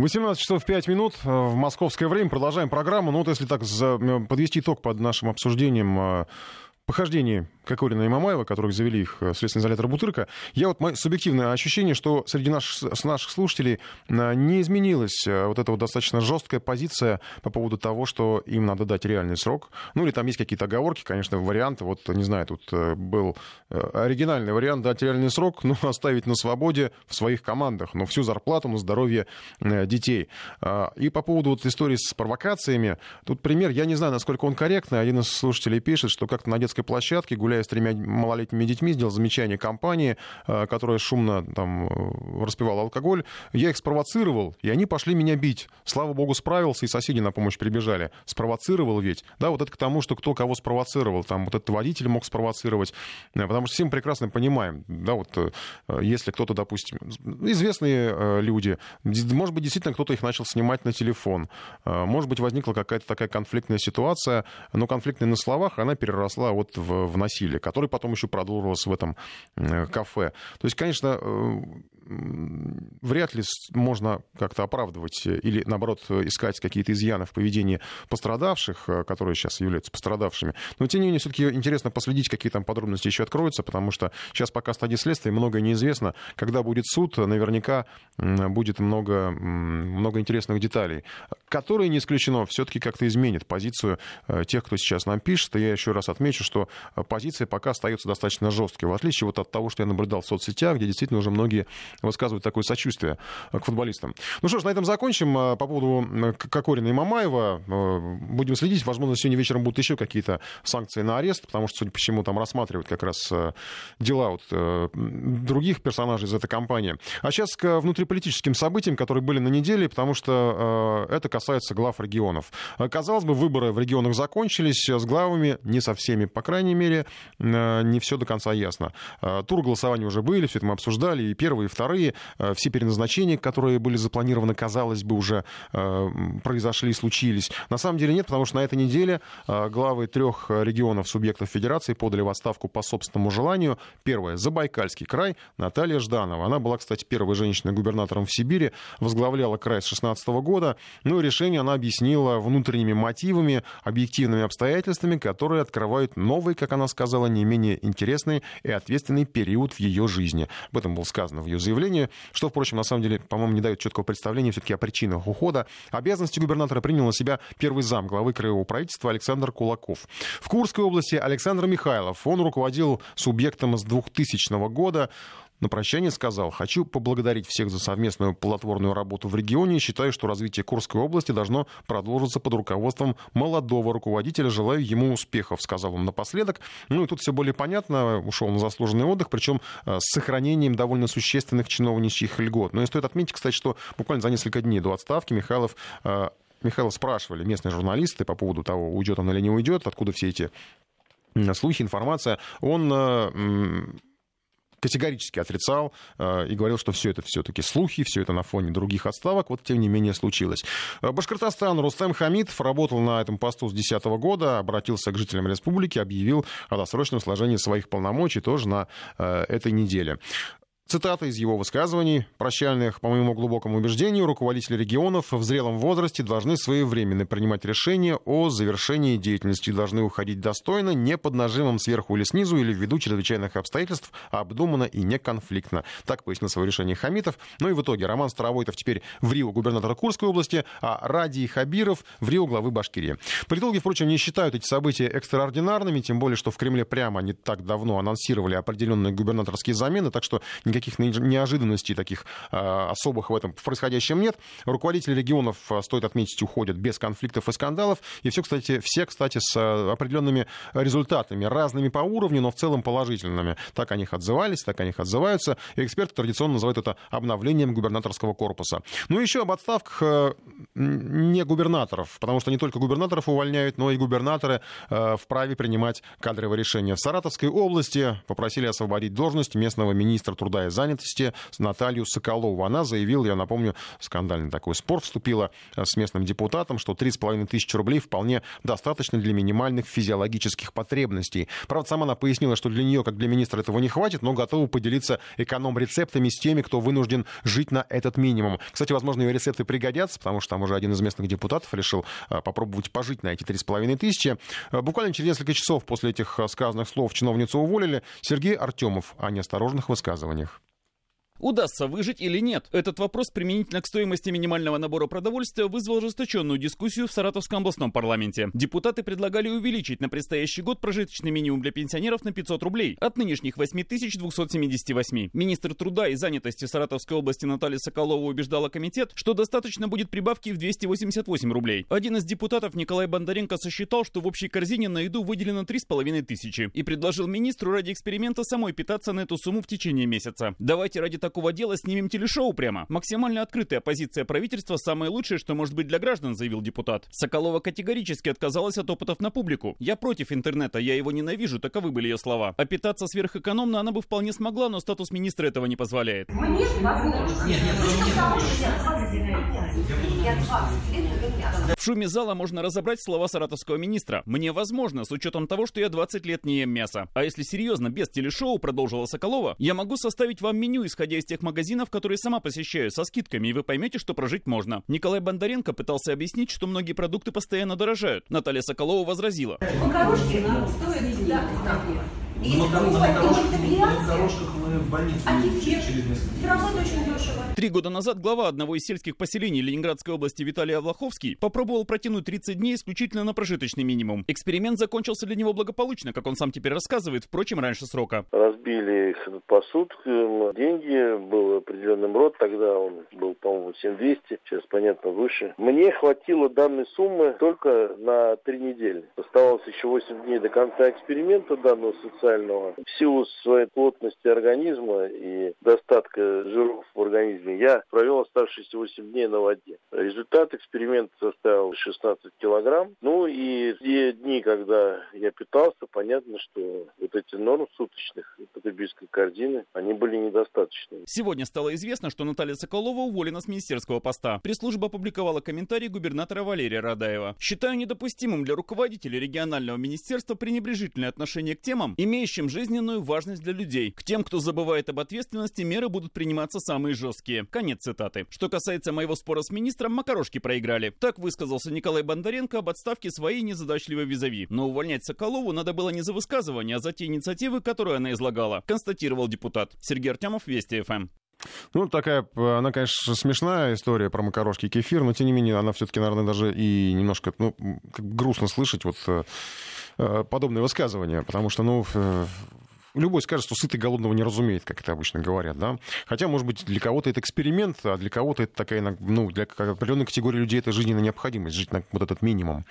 18 часов 5 минут э, в московское время. Продолжаем программу. Ну вот если так подвести итог под нашим обсуждением э, похождений Кокорина и Мамаева, которых завели их в следственный изолятор Бутырка, я вот мое субъективное ощущение, что среди наших, наших слушателей а, не изменилась а, вот эта вот достаточно жесткая позиция по поводу того, что им надо дать реальный срок. Ну или там есть какие-то оговорки, конечно, варианты. Вот, не знаю, тут э, был э, оригинальный вариант дать реальный срок, ну, оставить на свободе в своих командах, но всю зарплату на здоровье э, детей. А, и по поводу вот истории с провокациями, тут пример, я не знаю, насколько он корректный. Один из слушателей пишет, что как-то на детской площадке, гуляя с тремя малолетними детьми, сделал замечание компании, э, которая шумно там э, распивала алкоголь. Я их спровоцировал, и они пошли меня бить. Слава богу, справился, и соседи на помощь прибежали. Спровоцировал ведь. Да, вот это к тому, что кто кого спровоцировал. Там вот этот водитель мог спровоцировать. Э, потому что все мы прекрасно понимаем, да, вот если кто-то, допустим, известные люди, может быть, действительно кто-то их начал снимать на телефон. Может быть, возникла какая-то такая конфликтная ситуация, но конфликтная на словах, она переросла вот в, в насилие насилия, который потом еще продолжился в этом кафе. То есть, конечно, э, вряд ли можно как-то оправдывать или, наоборот, искать какие-то изъяны в поведении пострадавших, э, которые сейчас являются пострадавшими. Но, тем не менее, все-таки интересно последить, какие там подробности еще откроются, потому что сейчас пока стадия следствия, многое неизвестно. Когда будет суд, наверняка будет много, много интересных деталей, которые, не исключено, все-таки как-то изменят позицию э, тех, кто сейчас нам пишет. И я еще раз отмечу, что позиция пока остается достаточно жесткой, в отличие вот от того, что я наблюдал в соцсетях, где действительно уже многие высказывают такое сочувствие к футболистам. Ну что ж, на этом закончим. По поводу Кокорина и Мамаева будем следить. Возможно, сегодня вечером будут еще какие-то санкции на арест, потому что, судя по всему, там рассматривают как раз дела вот других персонажей из этой компании. А сейчас к внутриполитическим событиям, которые были на неделе, потому что это касается глав регионов. Казалось бы, выборы в регионах закончились, с главами, не со всеми, по крайней мере, не все до конца ясно. Тур голосования уже были, все это мы обсуждали, и первые, и вторые э, все переназначения, которые были запланированы, казалось бы, уже э, произошли, случились. На самом деле нет, потому что на этой неделе э, главы трех регионов субъектов федерации подали в отставку по собственному желанию. Первое, Забайкальский край, Наталья Жданова. Она была, кстати, первой женщиной-губернатором в Сибири, возглавляла край с 16 года. Ну и решение она объяснила внутренними мотивами, объективными обстоятельствами, которые открывают новый, как она сказала, не менее интересный и ответственный период в ее жизни. Об этом было сказано в ее заявлении что, впрочем, на самом деле, по-моему, не дает четкого представления все-таки о причинах ухода. Обязанности губернатора принял на себя первый зам главы краевого правительства Александр Кулаков. В Курской области Александр Михайлов. Он руководил субъектом с 2000 года. На прощание сказал, хочу поблагодарить всех за совместную плодотворную работу в регионе. Считаю, что развитие Курской области должно продолжиться под руководством молодого руководителя. Желаю ему успехов, сказал он напоследок. Ну и тут все более понятно. Ушел на заслуженный отдых, причем э, с сохранением довольно существенных чиновничьих льгот. Но и стоит отметить, кстати, что буквально за несколько дней до отставки Михайлов э, Михаила спрашивали местные журналисты по поводу того, уйдет он или не уйдет, откуда все эти слухи, информация. Он э, категорически отрицал э, и говорил, что все это все-таки слухи, все это на фоне других отставок. Вот, тем не менее, случилось. Э, Башкортостан Рустем Хамидов работал на этом посту с 2010 года, обратился к жителям республики, объявил о досрочном сложении своих полномочий тоже на э, этой неделе. Цитата из его высказываний. «Прощальных, по моему глубокому убеждению, руководители регионов в зрелом возрасте должны своевременно принимать решения о завершении деятельности, должны уходить достойно, не под нажимом сверху или снизу, или ввиду чрезвычайных обстоятельств, а обдуманно и не конфликтно». Так пояснил свое решение Хамитов. Ну и в итоге Роман Старовойтов теперь в Рио губернатора Курской области, а Радий Хабиров в Рио главы Башкирии. Политологи, впрочем, не считают эти события экстраординарными, тем более, что в Кремле прямо не так давно анонсировали определенные губернаторские замены, так что никаких никаких неожиданностей таких а, особых в этом происходящем нет. Руководители регионов, а, стоит отметить, уходят без конфликтов и скандалов. И все, кстати, все, кстати, с а, определенными результатами, разными по уровню, но в целом положительными. Так о них отзывались, так о них отзываются. И эксперты традиционно называют это обновлением губернаторского корпуса. Ну и еще об отставках не губернаторов, потому что не только губернаторов увольняют, но и губернаторы вправе принимать кадровые решения. В Саратовской области попросили освободить должность местного министра труда и труда и занятости Наталью Соколову. Она заявила, я напомню, скандальный такой спор вступила с местным депутатом, что 3,5 тысячи рублей вполне достаточно для минимальных физиологических потребностей. Правда, сама она пояснила, что для нее, как для министра, этого не хватит, но готова поделиться эконом-рецептами с теми, кто вынужден жить на этот минимум. Кстати, возможно, ее рецепты пригодятся, потому что там уже один из местных депутатов решил а, попробовать пожить на эти 3,5 тысячи. А, буквально через несколько часов после этих сказанных слов чиновницу уволили. Сергей Артемов о неосторожных высказываниях. Удастся выжить или нет? Этот вопрос применительно к стоимости минимального набора продовольствия вызвал ожесточенную дискуссию в Саратовском областном парламенте. Депутаты предлагали увеличить на предстоящий год прожиточный минимум для пенсионеров на 500 рублей от нынешних 8278. Министр труда и занятости Саратовской области Наталья Соколова убеждала комитет, что достаточно будет прибавки в 288 рублей. Один из депутатов Николай Бондаренко сосчитал, что в общей корзине на еду выделено 3,5 тысячи и предложил министру ради эксперимента самой питаться на эту сумму в течение месяца. Давайте ради такого такого дела снимем телешоу прямо. Максимально открытая позиция правительства самое лучшее, что может быть для граждан, заявил депутат. Соколова категорически отказалась от опытов на публику. Я против интернета, я его ненавижу, таковы были ее слова. А питаться сверхэкономно она бы вполне смогла, но статус министра этого не позволяет. Мне В шуме зала можно разобрать слова саратовского министра. Мне возможно, с учетом того, что я 20 лет не ем мясо. А если серьезно, без телешоу, продолжила Соколова, я могу составить вам меню, исходя из тех магазинов, которые сама посещаю, со скидками, и вы поймете, что прожить можно. Николай Бондаренко пытался объяснить, что многие продукты постоянно дорожают. Наталья Соколова возразила. Макарошки стоят если ну, на, покупать на, на, на дорожках мы в больнице а через Все равно очень дешево. Три года назад глава одного из сельских поселений Ленинградской области Виталий Авлаховский попробовал протянуть 30 дней исключительно на прожиточный минимум. Эксперимент закончился для него благополучно, как он сам теперь рассказывает, впрочем, раньше срока. Разбили их по суткам, деньги, был определенный род, тогда он был, по-моему, 7200, сейчас, понятно, выше. Мне хватило данной суммы только на три недели. Оставалось еще 8 дней до конца эксперимента данного социального специального. В силу своей плотности организма и достатка жиров в организме я провел оставшиеся 8 дней на воде. Результат эксперимента составил 16 килограмм. Ну и те дни, когда я питался, понятно, что вот эти нормы суточных потребительской корзины, они были недостаточны. Сегодня стало известно, что Наталья Соколова уволена с министерского поста. Пресс-служба опубликовала комментарий губернатора Валерия Радаева. Считаю недопустимым для руководителя регионального министерства пренебрежительное отношение к темам, имея имеющим жизненную важность для людей. К тем, кто забывает об ответственности, меры будут приниматься самые жесткие. Конец цитаты. Что касается моего спора с министром, макарошки проиграли. Так высказался Николай Бондаренко об отставке своей незадачливой визави. Но увольнять Соколову надо было не за высказывание, а за те инициативы, которые она излагала, констатировал депутат. Сергей Артемов, Вести ФМ. Ну, такая, она, конечно, смешная история про макарошки и кефир, но, тем не менее, она все-таки, наверное, даже и немножко, ну, грустно слышать вот э, подобные высказывания, потому что, ну, любой скажет, что сытый голодного не разумеет, как это обычно говорят, да. Хотя, может быть, для кого-то это эксперимент, а для кого-то это такая, ну, для определенной категории людей это жизненная необходимость, жить на вот этот минимум.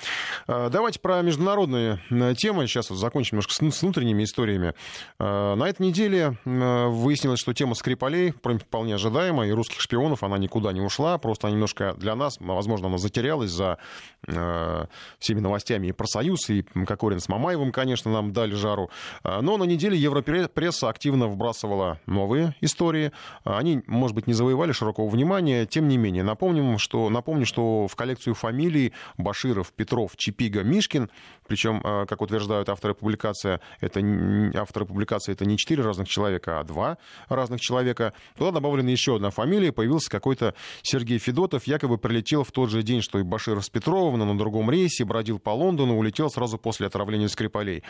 А, давайте про международные э, темы. Сейчас вот закончим немножко с внутренними историями. А, на этой неделе э, выяснилось, что тема Скрипалей вполне ожидаема, и русских шпионов она никуда не ушла, просто немножко для нас, возможно, она затерялась за э, всеми новостями и про Союз, и Кокорин с Мамаевым, конечно, нам дали жару. А, но на неделе Европресса активно вбрасывала новые истории. Они, может быть, не завоевали широкого внимания. Тем не менее, напомним, что, напомню, что в коллекцию фамилий Баширов, Петров, Чипига, Мишкин, причем, э, как утверждают авторы публикации, это, авторы публикации это не четыре разных человека, а два разных человека, туда добавлена еще одна фамилия, появился какой-то Сергей Федотов, якобы прилетел в тот же день, что и Баширов с Петровым, но на другом рейсе, бродил по Лондону, улетел сразу после отравления Скрипалей.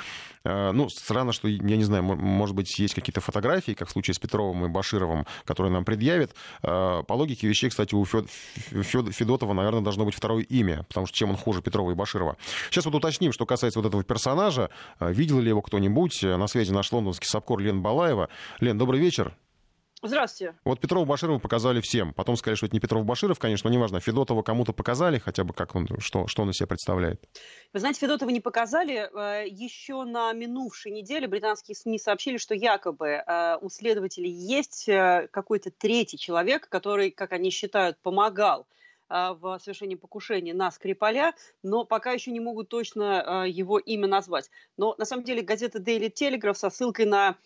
Э, ну, странно, что, я не знаю, может быть, есть какие-то фотографии, как в случае с Петровым и Башировым, которые нам предъявят. Э, по логике вещей, кстати, у Федотова, наверное, должно быть второе имя, потому что чем он хуже Петрова и Баширова. Сейчас вот уточним, что касается вот этого персонажа. Э, видел ли его кто-нибудь? На связи наш лондонский САПКОР Лен Балаева. Лен, добрый вечер. Здравствуйте. Вот Петрова Баширова показали всем. Потом сказали, что это не Петров Баширов, конечно, но неважно. Федотова кому-то показали, хотя бы как он, что, что он из себя представляет. Вы знаете, Федотова не показали. Э, Еще на минувшей неделе британские СМИ сообщили, что якобы э, у следователей есть э, какой-то третий человек, который, как они считают, помогал в совершении покушения на Скрипаля, но пока еще не могут точно его имя назвать. Но на самом деле газета Daily Telegraph со ссылкой на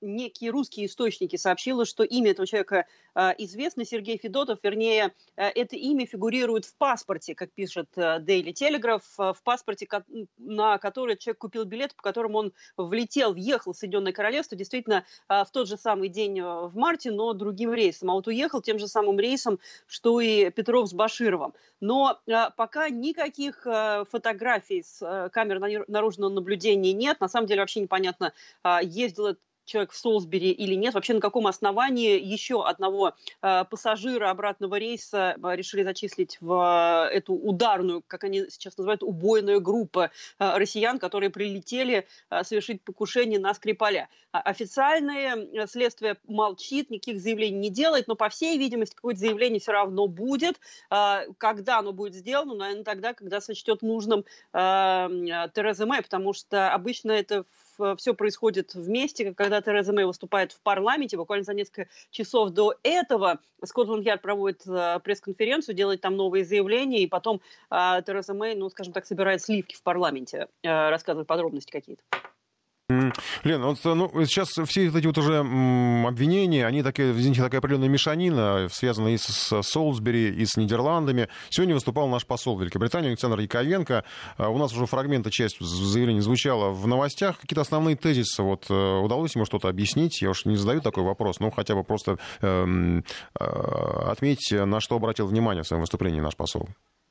некие русские источники сообщила, что имя этого человека известно, Сергей Федотов, вернее, это имя фигурирует в паспорте, как пишет Daily Telegraph, в паспорте, на который человек купил билет, по которому он влетел, въехал в Соединенное Королевство, действительно, в тот же самый день в марте, но другим рейсом. А вот уехал тем же самым рейсом, что и Петров с Башировым. Но а, пока никаких а, фотографий с а, камер наружного наблюдения нет. На самом деле вообще непонятно, а, ездил человек в Солсбери или нет, вообще на каком основании еще одного э, пассажира обратного рейса э, решили зачислить в э, эту ударную, как они сейчас называют, убойную группу э, россиян, которые прилетели э, совершить покушение на Скрипаля. А официальное э, следствие молчит, никаких заявлений не делает, но, по всей видимости, какое-то заявление все равно будет. Э, когда оно будет сделано? Наверное, тогда, когда сочтет нужным э, Тереза Мэй, потому что обычно это Э, все происходит вместе, когда Тереза Мэй выступает в парламенте, буквально за несколько часов до этого Скотланд Ярд проводит э, пресс-конференцию, делает там новые заявления, и потом э, Тереза Мэй, ну, скажем так, собирает сливки в парламенте, рассказывает подробности какие-то. Лена, вот ну, сейчас все эти вот уже обвинения, они такие, извините, такая определенная мешанина, связанная и с Солсбери, и с Нидерландами. Сегодня выступал наш посол Великобритании Александр Яковенко. А у нас уже фрагменты, часть заявления звучала в новостях. Какие-то основные тезисы, вот э, удалось ему что-то объяснить? Я уж не задаю такой вопрос, но хотя бы просто эм, э, отметьте, на что обратил внимание в своем выступлении наш посол.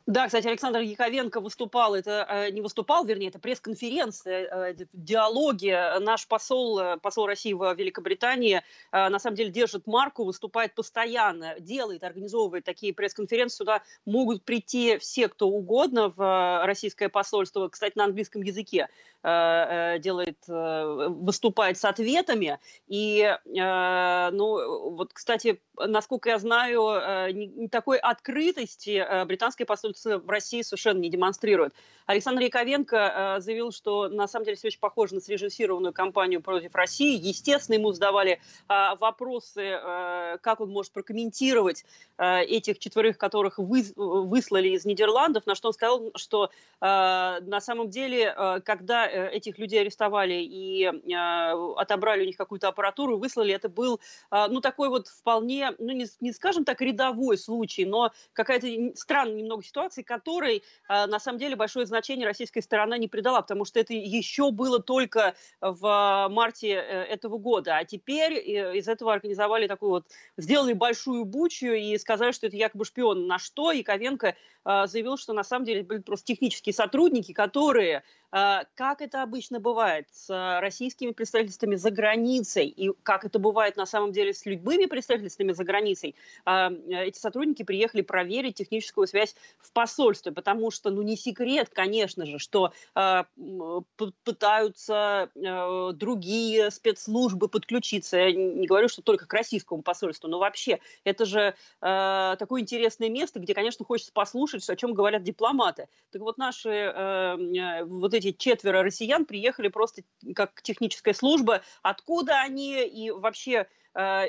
Да, кстати, Александр Яковенко выступал, это э, не выступал, вернее, это пресс-конференция, э, диалоги. Наш посол, э, посол России в Великобритании, на самом деле держит марку, выступает постоянно, делает, организовывает такие пресс-конференции. Сюда могут прийти все, кто угодно в российское посольство, кстати, на английском языке делает, выступает с ответами. И, ну, вот, кстати, насколько я знаю, такой открытости британское посольство в России совершенно не демонстрирует. Александр Яковенко э, заявил, что на самом деле все очень похоже на срежиссированную кампанию против России. Естественно, ему задавали э, вопросы, э, как он может прокомментировать этих четверых, которых выслали из Нидерландов, на что он сказал, что на самом деле, когда этих людей арестовали и отобрали у них какую-то аппаратуру, выслали, это был, ну, такой вот вполне, ну, не, не скажем так, рядовой случай, но какая-то странная немного ситуация, которой, на самом деле, большое значение российская сторона не придала, потому что это еще было только в марте э, этого года. А теперь э, из этого организовали такую вот, сделали большую бучу и сказали, что это якобы шпион. На что Яковенко э, заявил, что на самом деле были просто технические сотрудники, которые а, как это обычно бывает с а, российскими представительствами за границей и как это бывает на самом деле с любыми представительствами за границей, а, эти сотрудники приехали проверить техническую связь в посольстве, потому что, ну, не секрет, конечно же, что пытаются другие спецслужбы подключиться. Я не говорю, что только к российскому посольству, но вообще это же такое интересное место, где, конечно, хочется послушать, о чем говорят дипломаты. Так вот, наши вот эти эти четверо россиян приехали просто как техническая служба. Откуда они и вообще э,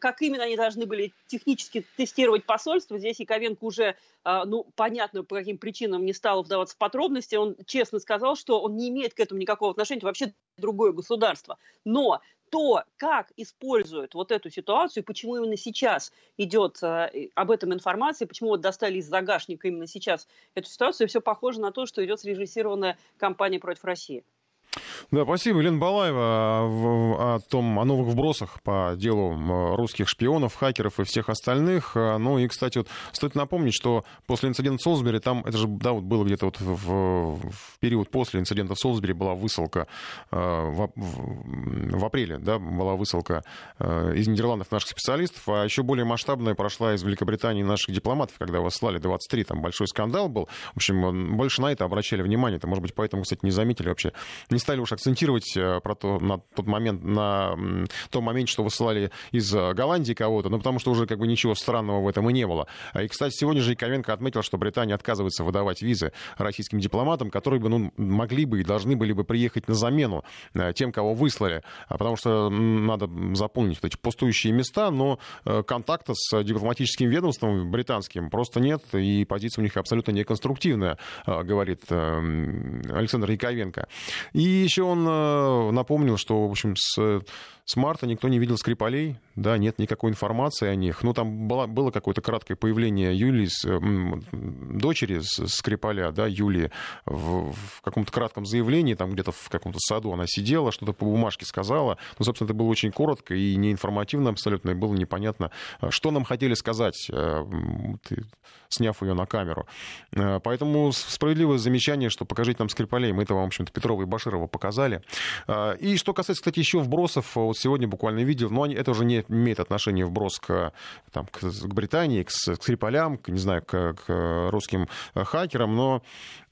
как именно они должны были технически тестировать посольство. Здесь Яковенко уже, э, ну, понятно, по каким причинам не стал вдаваться в подробности. Он честно сказал, что он не имеет к этому никакого отношения, это вообще другое государство. Но то, как используют вот эту ситуацию, почему именно сейчас идет э, об этом информация, почему вот достали из загашника именно сейчас эту ситуацию, все похоже на то, что идет срежиссированная кампания против России. Да, спасибо, Елена Балаева, о, том, о новых вбросах по делу русских шпионов, хакеров и всех остальных. А, ну и, кстати, вот стоит напомнить, что после инцидента в Солсбери, там, это же, да, вот было где-то вот в, в период после инцидента в Солсбери была высылка а, в, в, в апреле, да, была высылка а, из Нидерландов наших специалистов, а еще более масштабная прошла из Великобритании наших дипломатов, когда вас слали 23, там большой скандал был. В общем, больше на это обращали внимание, это, может быть, поэтому, кстати, не заметили вообще, не стали уж акцентировать э, про то, на тот момент, на том моменте, что высылали из Голландии кого-то, ну, потому что уже как бы ничего странного в этом и не было. И, кстати, сегодня же Яковенко отметил, что Британия отказывается выдавать визы российским дипломатам, которые бы, ну, могли бы и должны были бы приехать на замену тем, кого выслали, а потому что надо заполнить вот эти пустующие места, но контакта с дипломатическим ведомством британским просто нет, и позиция у них абсолютно неконструктивная, говорит Александр Яковенко. И еще он э, напомнил, что, в общем, с с марта никто не видел Скрипалей, да, нет никакой информации о них. Ну, там было, было какое-то краткое появление Юлии, с, дочери Скрипаля, да, Юлии, в, в каком-то кратком заявлении, там где-то в каком-то саду она сидела, что-то по бумажке сказала. Ну, собственно, это было очень коротко и неинформативно абсолютно, и было непонятно, э, что нам хотели сказать, э, сняв ее на камеру. Э, поэтому справедливое замечание, что покажите нам Скрипалей. Мы это вам, в общем-то, Петрова и Баширова показали. И что касается, кстати, еще вбросов вот сегодня буквально видел, но они, это уже не имеет отношения вброс к, там, к, к Британии, к, к Скрипалям, к, не знаю, к, к русским хакерам, но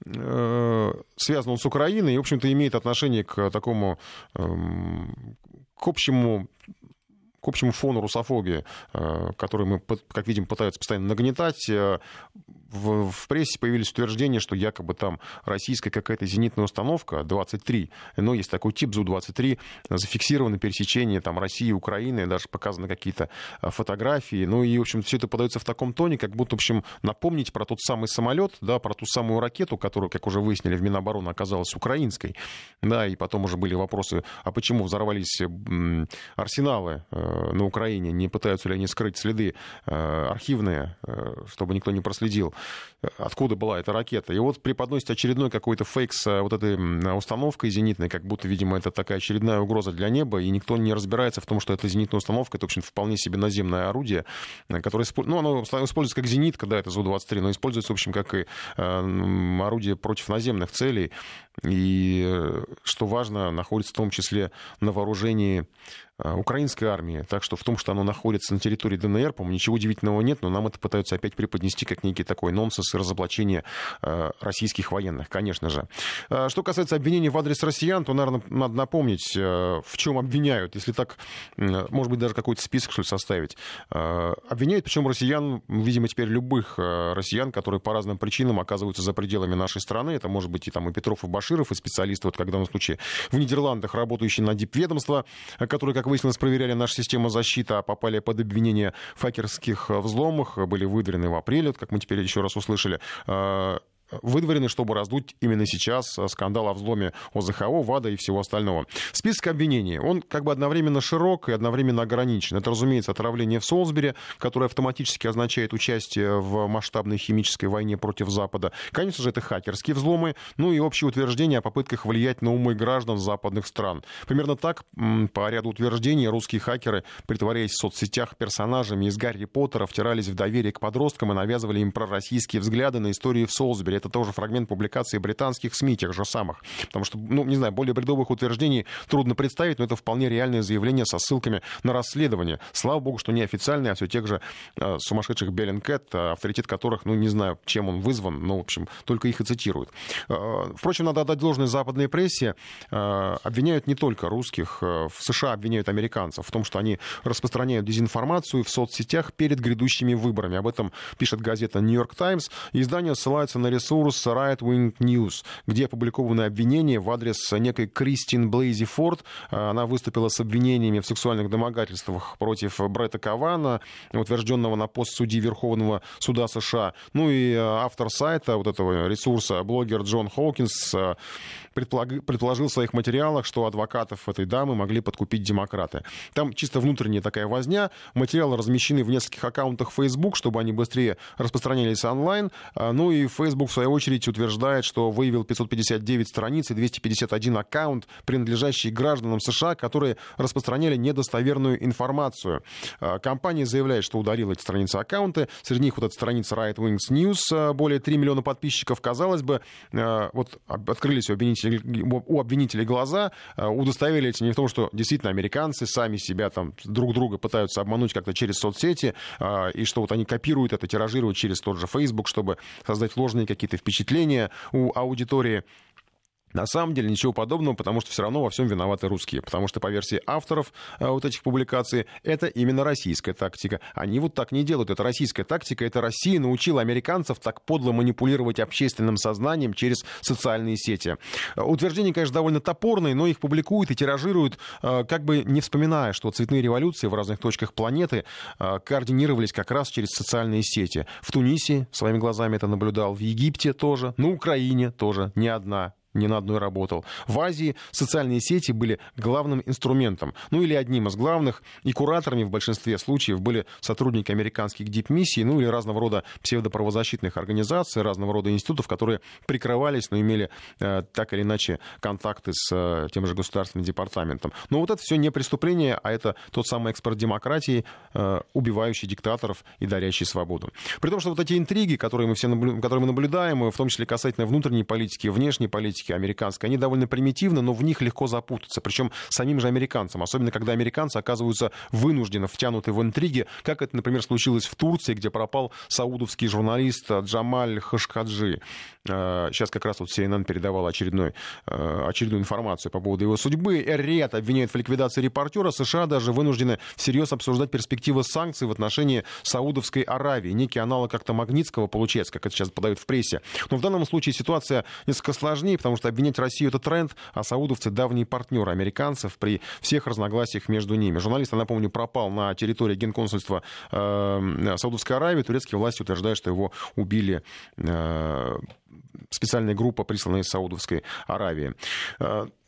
э, связан он с Украиной и, в общем-то, имеет отношение к такому, э, к общему к общему фону русофобии, э, который мы, как видим, пытаются постоянно нагнетать, э, в, в прессе появились утверждения, что якобы там российская какая-то зенитная установка 23, но есть такой тип ЗУ-23, зафиксировано пересечение там России и Украины, даже показаны какие-то э, фотографии, ну и, в общем, все это подается в таком тоне, как будто, в общем, напомнить про тот самый самолет, да, про ту самую ракету, которую, как уже выяснили в Минобороны, оказалась украинской, да, и потом уже были вопросы, а почему взорвались арсеналы на Украине, не пытаются ли они скрыть следы э, архивные, э, чтобы никто не проследил, откуда была эта ракета. И вот преподносит очередной какой-то фейк с вот этой установкой зенитной, как будто, видимо, это такая очередная угроза для неба, и никто не разбирается в том, что это зенитная установка, это, в общем, вполне себе наземное орудие, которое, ну, оно используется как зенитка, да, это ЗУ-23, но используется, в общем, как и орудие против наземных целей, и, что важно, находится в том числе на вооружении Э, украинской армии. Так что в том, что оно находится на территории ДНР, по-моему, ничего удивительного нет, но нам это пытаются опять преподнести как некий такой нонсенс и разоблачение э, российских военных, конечно же. Э, что касается обвинений в адрес россиян, то, наверное, надо напомнить, в чем обвиняют, если так, может быть, даже какой-то список, что ли, составить. Обвиняют, причем россиян, видимо, теперь любых россиян, которые по разным причинам оказываются за пределами нашей страны. Это может быть и там и Петров, и Баширов, и специалисты, вот как в данном случае в Нидерландах, работающие на дипведомство, которые, как выяснилось, проверяли нашу систему защиты, а попали под обвинение в хакерских взломах, были выдворены в апреле, как мы теперь еще раз услышали. А, выдворены, чтобы раздуть именно сейчас скандал о взломе ОЗХО, ВАДА и всего остального. Список обвинений, он как бы одновременно широк и одновременно ограничен. Это, разумеется, отравление в Солсбери, которое автоматически означает участие в масштабной химической войне против Запада. Конечно же, это хакерские взломы, ну и общее утверждение о попытках влиять на умы граждан западных стран. Примерно так, по ряду утверждений, русские хакеры, притворяясь в соцсетях персонажами из Гарри Поттера, втирались в доверие к подросткам и навязывали им пророссийские взгляды на историю в Солсбери это тоже фрагмент публикации британских СМИ, тех же самых. Потому что, ну, не знаю, более бредовых утверждений трудно представить, но это вполне реальное заявление со ссылками на расследование. Слава богу, что не официальные, а все тех же э, сумасшедших Bellingcat, э, авторитет которых, ну, не знаю, чем он вызван, но, в общем, только их и цитируют. Э, впрочем, надо отдать должное западной прессе. Э, обвиняют не только русских. Э, в США обвиняют американцев в том, что они распространяют дезинформацию в соцсетях перед грядущими выборами. Об этом пишет газета New York Times. Издание ссылается на ресурс ресурс Right Wing News, где опубликованы обвинения в адрес некой Кристин Блейзи Форд. Она выступила с обвинениями в сексуальных домогательствах против Бретта Кавана, утвержденного на пост судьи Верховного суда США. Ну и автор сайта вот этого ресурса, блогер Джон Хоукинс, предположил в своих материалах, что адвокатов этой дамы могли подкупить демократы. Там чисто внутренняя такая возня. Материалы размещены в нескольких аккаунтах Facebook, чтобы они быстрее распространялись онлайн. Ну и Facebook, в свою очередь, утверждает, что выявил 559 страниц и 251 аккаунт, принадлежащие гражданам США, которые распространяли недостоверную информацию. А, компания заявляет, что удалила эти страницы аккаунты. Среди них вот эта страница Right Wings News, а, более 3 миллиона подписчиков. Казалось бы, а, вот открылись у обвинителей, у обвинителей глаза, удостоверились не в том, что действительно американцы сами себя там друг друга пытаются обмануть как-то через соцсети, и что вот они копируют это, тиражируют через тот же Facebook, чтобы создать ложные какие-то впечатления у аудитории. На самом деле ничего подобного, потому что все равно во всем виноваты русские. Потому что по версии авторов а, вот этих публикаций, это именно российская тактика. Они вот так не делают. Это российская тактика. Это Россия научила американцев так подло манипулировать общественным сознанием через социальные сети. Утверждения, конечно, довольно топорные, но их публикуют и тиражируют, а, как бы не вспоминая, что цветные революции в разных точках планеты а, координировались как раз через социальные сети. В Тунисе своими глазами это наблюдал, в Египте тоже, на Украине тоже не одна не на одной работал. В Азии социальные сети были главным инструментом, ну или одним из главных, и кураторами в большинстве случаев были сотрудники американских дипмиссий, ну или разного рода псевдоправозащитных организаций, разного рода институтов, которые прикрывались, но имели э, так или иначе контакты с э, тем же государственным департаментом. Но вот это все не преступление, а это тот самый экспорт демократии, э, убивающий диктаторов и дарящий свободу. При том, что вот эти интриги, которые мы все наблю... которые мы наблюдаем, в том числе касательно внутренней политики, внешней политики, политики американской, они довольно примитивны, но в них легко запутаться. Причем самим же американцам, особенно когда американцы оказываются вынуждены втянуты в интриги, как это, например, случилось в Турции, где пропал саудовский журналист Джамаль Хашкаджи. Э, сейчас как раз вот CNN передавал очередной, э, очередную информацию по поводу его судьбы. Эр-Рияд обвиняет в ликвидации репортера. США даже вынуждены всерьез обсуждать перспективы санкций в отношении Саудовской Аравии. Некий аналог как-то Магнитского получается, как это сейчас подают в прессе. Но в данном случае ситуация несколько сложнее, потому что обвинять Россию это тренд, а саудовцы давние партнеры американцев при всех разногласиях между ними. Журналист, я напомню, пропал на территории генконсульства э, Саудовской Аравии. Турецкие власти утверждают, что его убили э, специальная группа, присланная из Саудовской Аравии.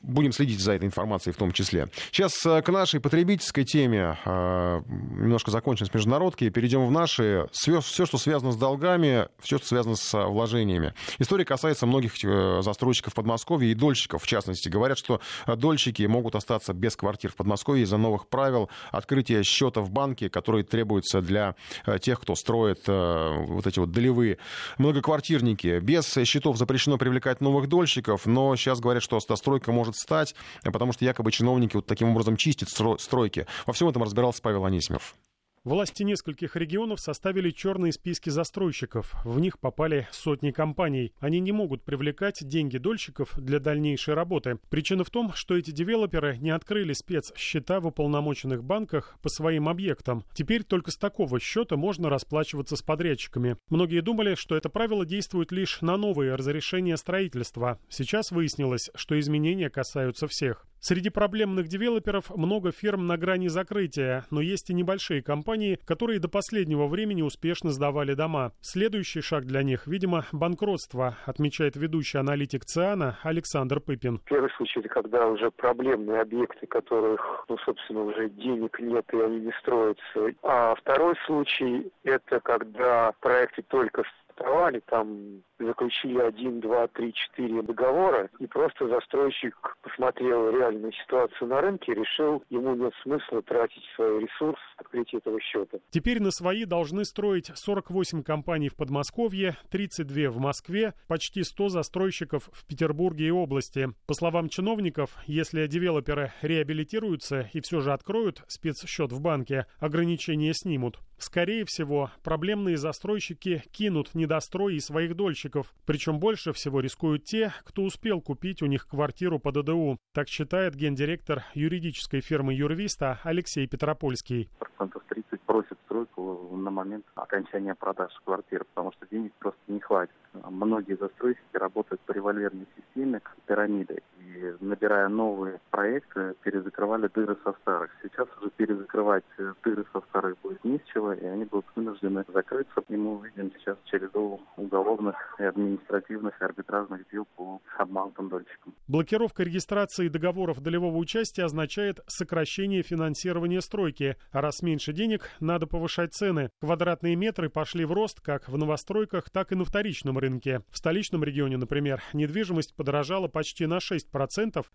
Э, будем следить за этой информацией в том числе. Сейчас э, к нашей потребительской теме. Э, немножко закончим с международки. Перейдем в наши. Все, что связано с долгами, все, что связано с вложениями. История касается многих застройщиков Подмосковья и дольщиков, в частности. Говорят, что дольщики могут остаться без квартир в Подмосковье из-за новых правил открытия счета в банке, которые требуются для тех, кто строит вот эти вот долевые многоквартирники. Без счетов запрещено привлекать новых дольщиков, но сейчас говорят, что достройка может стать, потому что якобы чиновники вот таким образом чистят стройки. Во всем этом разбирался Павел Анисимов. Власти нескольких регионов составили черные списки застройщиков. В них попали сотни компаний. Они не могут привлекать деньги дольщиков для дальнейшей работы. Причина в том, что эти девелоперы не открыли спецсчета в уполномоченных банках по своим объектам. Теперь только с такого счета можно расплачиваться с подрядчиками. Многие думали, что это правило действует лишь на новые разрешения строительства. Сейчас выяснилось, что изменения касаются всех. Среди проблемных девелоперов много фирм на грани закрытия, но есть и небольшие компании, которые до последнего времени успешно сдавали дома. Следующий шаг для них, видимо, банкротство, отмечает ведущий аналитик ЦИАНа Александр Пыпин. Первый случай, это когда уже проблемные объекты, которых, ну, собственно, уже денег нет и они не строятся. А второй случай, это когда проекты только стартовали, там заключили один, два, три, четыре договора, и просто застройщик посмотрел реальную ситуацию на рынке и решил, ему нет смысла тратить свой ресурс открытие этого счета. Теперь на свои должны строить 48 компаний в Подмосковье, 32 в Москве, почти 100 застройщиков в Петербурге и области. По словам чиновников, если девелоперы реабилитируются и все же откроют спецсчет в банке, ограничения снимут. Скорее всего, проблемные застройщики кинут недострой и своих дольщиков, причем больше всего рискуют те, кто успел купить у них квартиру по ДДУ. Так считает гендиректор юридической фирмы Юрвиста Алексей Петропольский. Процентов 30 просят стройку на момент окончания продаж квартир, потому что денег просто не хватит. Многие застройщики работают по револьверной системе, как пирамиды, и набирая новые проекты, перезакрывали дыры со старых. Сейчас уже перезакрывать дыры со старых будет не и они будут вынуждены закрыться. И мы увидим сейчас череду уголовных и административных и арбитражных дел по обманутым дольщикам. Блокировка регистрации договоров долевого участия означает сокращение финансирования стройки, а раз меньше денег, надо повышать цены. Квадратные метры пошли в рост как в новостройках, так и на вторичном рынке. В столичном регионе, например, недвижимость подорожала почти на 6%,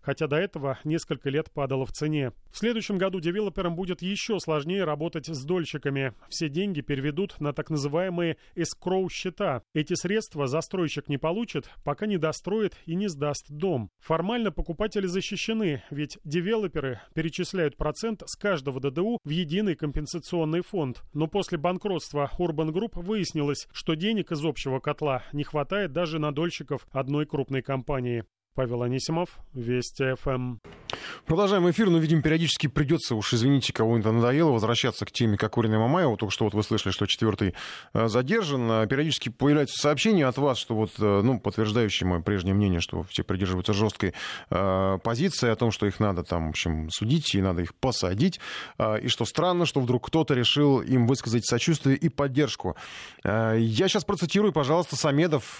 хотя до этого несколько лет падала в цене. В следующем году девелоперам будет еще сложнее работать с дольщиками. Все деньги переведут на так называемые эскроу-счета. Эти средства застройщик не получит, пока не достроит и не сдаст дом. Формально покупатели защищены, ведь девелоперы перечисляют процент с каждого ДДУ в единый компенсационный фонд. Но после банкротства Urban Group выяснилось, что денег из общего котла не хватает даже на дольщиков одной крупной компании. Павел Анисимов, Вести ФМ. Продолжаем эфир, но, видимо, периодически придется, уж извините, кого это надоело, возвращаться к теме Кокорина и Мамаева. Только что вот вы слышали, что четвертый э, задержан. А периодически появляются сообщения от вас, что вот, э, ну, подтверждающие мое прежнее мнение, что все придерживаются жесткой позиции о том, что их надо там, в общем, судить и надо их посадить. И что странно, что вдруг кто-то решил им высказать сочувствие и поддержку. Я сейчас процитирую, пожалуйста, Самедов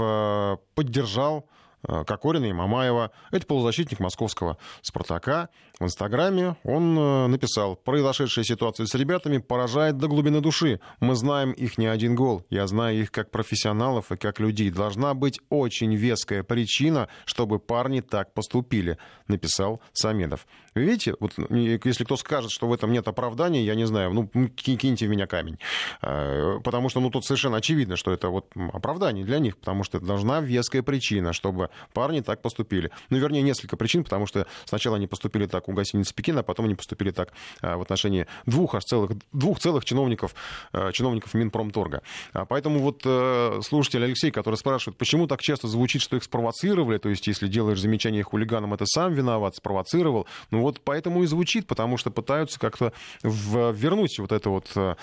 поддержал Кокорина и Мамаева. Это полузащитник московского «Спартака». В Инстаграме он э, написал, произошедшая ситуация с ребятами поражает до глубины души. Мы знаем их не один гол. Я знаю их как профессионалов и как людей. Должна быть очень веская причина, чтобы парни так поступили, написал Самедов. Видите, вот если кто скажет, что в этом нет оправдания, я не знаю, ну, киньте в меня камень. Э, потому что, ну, тут совершенно очевидно, что это вот оправдание для них, потому что должна веская причина, чтобы парни так поступили. Ну, вернее, несколько причин, потому что сначала они поступили так у гостиницы Пекин, а потом они поступили так а, в отношении двух аж целых, двух целых чиновников, а, чиновников Минпромторга. А, поэтому вот э, слушатель Алексей, который спрашивает, почему так часто звучит, что их спровоцировали, то есть если делаешь замечание хулиганам, это сам виноват, спровоцировал. Ну вот поэтому и звучит, потому что пытаются как-то вернуть вот это вот э,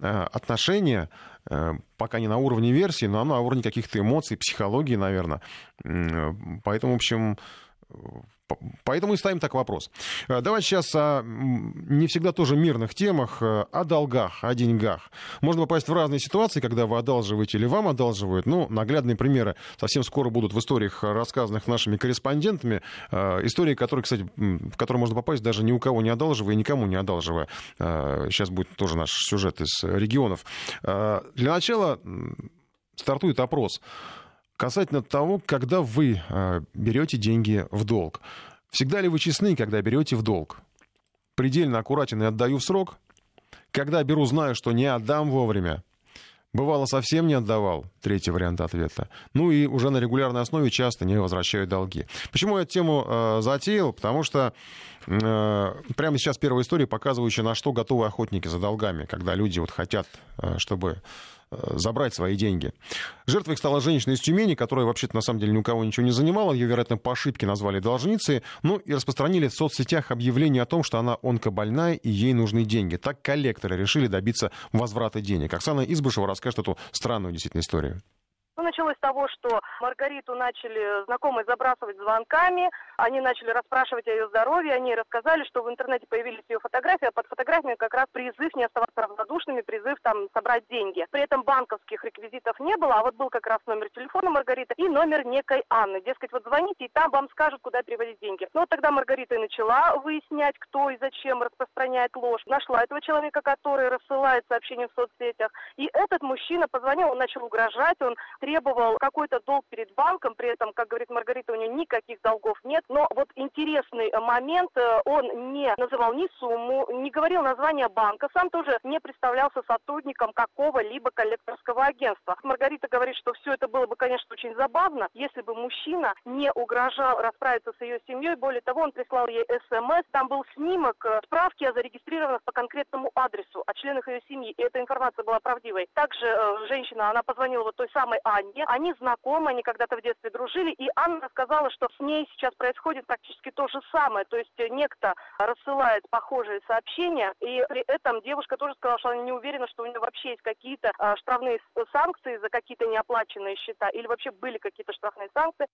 отношение пока не на уровне версии, но на уровне каких-то эмоций, психологии, наверное. Поэтому, в общем, Поэтому и ставим так вопрос. Э, давайте сейчас о не всегда тоже мирных темах, э, о долгах, о деньгах. Можно попасть в разные ситуации, когда вы одалживаете или вам одалживают. Ну, наглядные примеры совсем скоро будут в историях, рассказанных нашими корреспондентами. Э, истории, которые, кстати, в которые можно попасть даже ни у кого не одалживая никому не одалживая. Сейчас будет тоже наш сюжет из регионов. Для начала стартует опрос касательно того, когда вы э, берете деньги в долг. Всегда ли вы честны, когда берете в долг? Предельно аккуратен и отдаю в срок? Когда беру, знаю, что не отдам вовремя. Бывало, совсем не отдавал. Третий вариант ответа. Ну и уже на регулярной основе часто не возвращаю долги. Почему я эту тему э, затеял? Потому что э, прямо сейчас первая история, показывающая, на что готовы охотники за долгами, когда люди вот хотят, э, чтобы забрать свои деньги. Жертвой их стала женщина из Тюмени, которая вообще-то на самом деле ни у кого ничего не занимала. Ее, вероятно, по ошибке назвали должницей. Ну и распространили в соцсетях объявление о том, что она онкобольная и ей нужны деньги. Так коллекторы решили добиться возврата денег. Оксана Избышева расскажет эту странную действительно историю. Ну, началось с того, что Маргариту начали знакомые забрасывать звонками, они начали расспрашивать о ее здоровье, они рассказали, что в интернете появились ее фотографии, а под фотографиями как раз призыв не оставаться равнодушными, призыв там собрать деньги. При этом банковских реквизитов не было, а вот был как раз номер телефона Маргариты и номер некой Анны. Дескать, вот звоните, и там вам скажут, куда переводить деньги. Ну, вот тогда Маргарита и начала выяснять, кто и зачем распространяет ложь. Нашла этого человека, который рассылает сообщения в соцсетях. И этот мужчина позвонил, он начал угрожать, он требовал какой-то долг перед банком, при этом, как говорит Маргарита, у нее никаких долгов нет. Но вот интересный э, момент, э, он не называл ни сумму, не говорил название банка, сам тоже не представлялся сотрудником какого-либо коллекторского агентства. Маргарита говорит, что все это было бы, конечно, очень забавно, если бы мужчина не угрожал расправиться с ее семьей. Более того, он прислал ей смс, там был снимок э, справки о зарегистрированных по конкретному адресу, о членах ее семьи, и эта информация была правдивой. Также женщина, она позвонила вот той самой Ане, Анне. Они знакомы, они когда-то в детстве дружили, и Анна сказала, что с ней сейчас происходит практически то же самое. То есть некто рассылает похожие сообщения, и при этом девушка тоже сказала, что она не уверена, что у нее вообще есть какие-то а, штрафные санкции за какие-то неоплаченные счета, или вообще были какие-то штрафные санкции.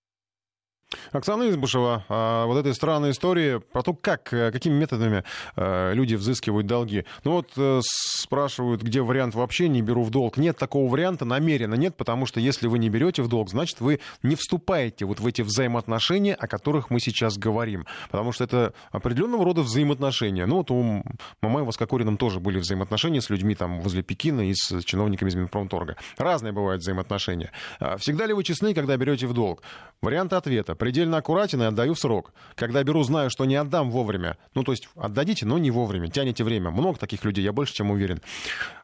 Оксана Избушева, а, вот этой странной истории про то, как, э, какими методами э, люди взыскивают долги. Ну вот э, спрашивают, где вариант вообще не беру в долг. Нет такого варианта, намеренно нет, потому что если вы не берете в долг, значит, вы не вступаете вот в эти взаимоотношения, о которых мы сейчас говорим. Потому что это определенного рода взаимоотношения. Ну вот у Мамаева с Кокориным тоже были взаимоотношения с людьми там возле Пекина и с чиновниками из Минпромторга. Разные бывают взаимоотношения. А всегда ли вы честны, когда берете в долг? Вариант ответа предельно аккуратен и отдаю в срок. Когда беру, знаю, что не отдам вовремя. Ну, то есть отдадите, но не вовремя. Тянете время. Много таких людей, я больше чем уверен.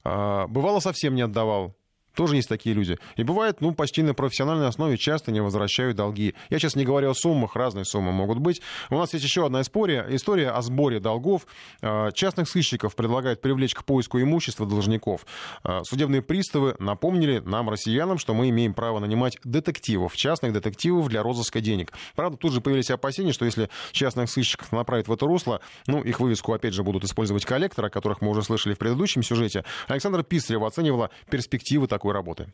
А, бывало, совсем не отдавал. Тоже есть такие люди. И бывает, ну, почти на профессиональной основе часто не возвращают долги. Я сейчас не говорю о суммах, разные суммы могут быть. У нас есть еще одна история, история о сборе долгов. А, частных сыщиков предлагают привлечь к поиску имущества должников. А, судебные приставы напомнили нам, россиянам, что мы имеем право нанимать детективов, частных детективов для розыска денег. Правда, тут же появились опасения, что если частных сыщиков направить в это русло, ну, их вывеску, опять же, будут использовать коллекторы, о которых мы уже слышали в предыдущем сюжете. Александра Писарева оценивала перспективы такой работы.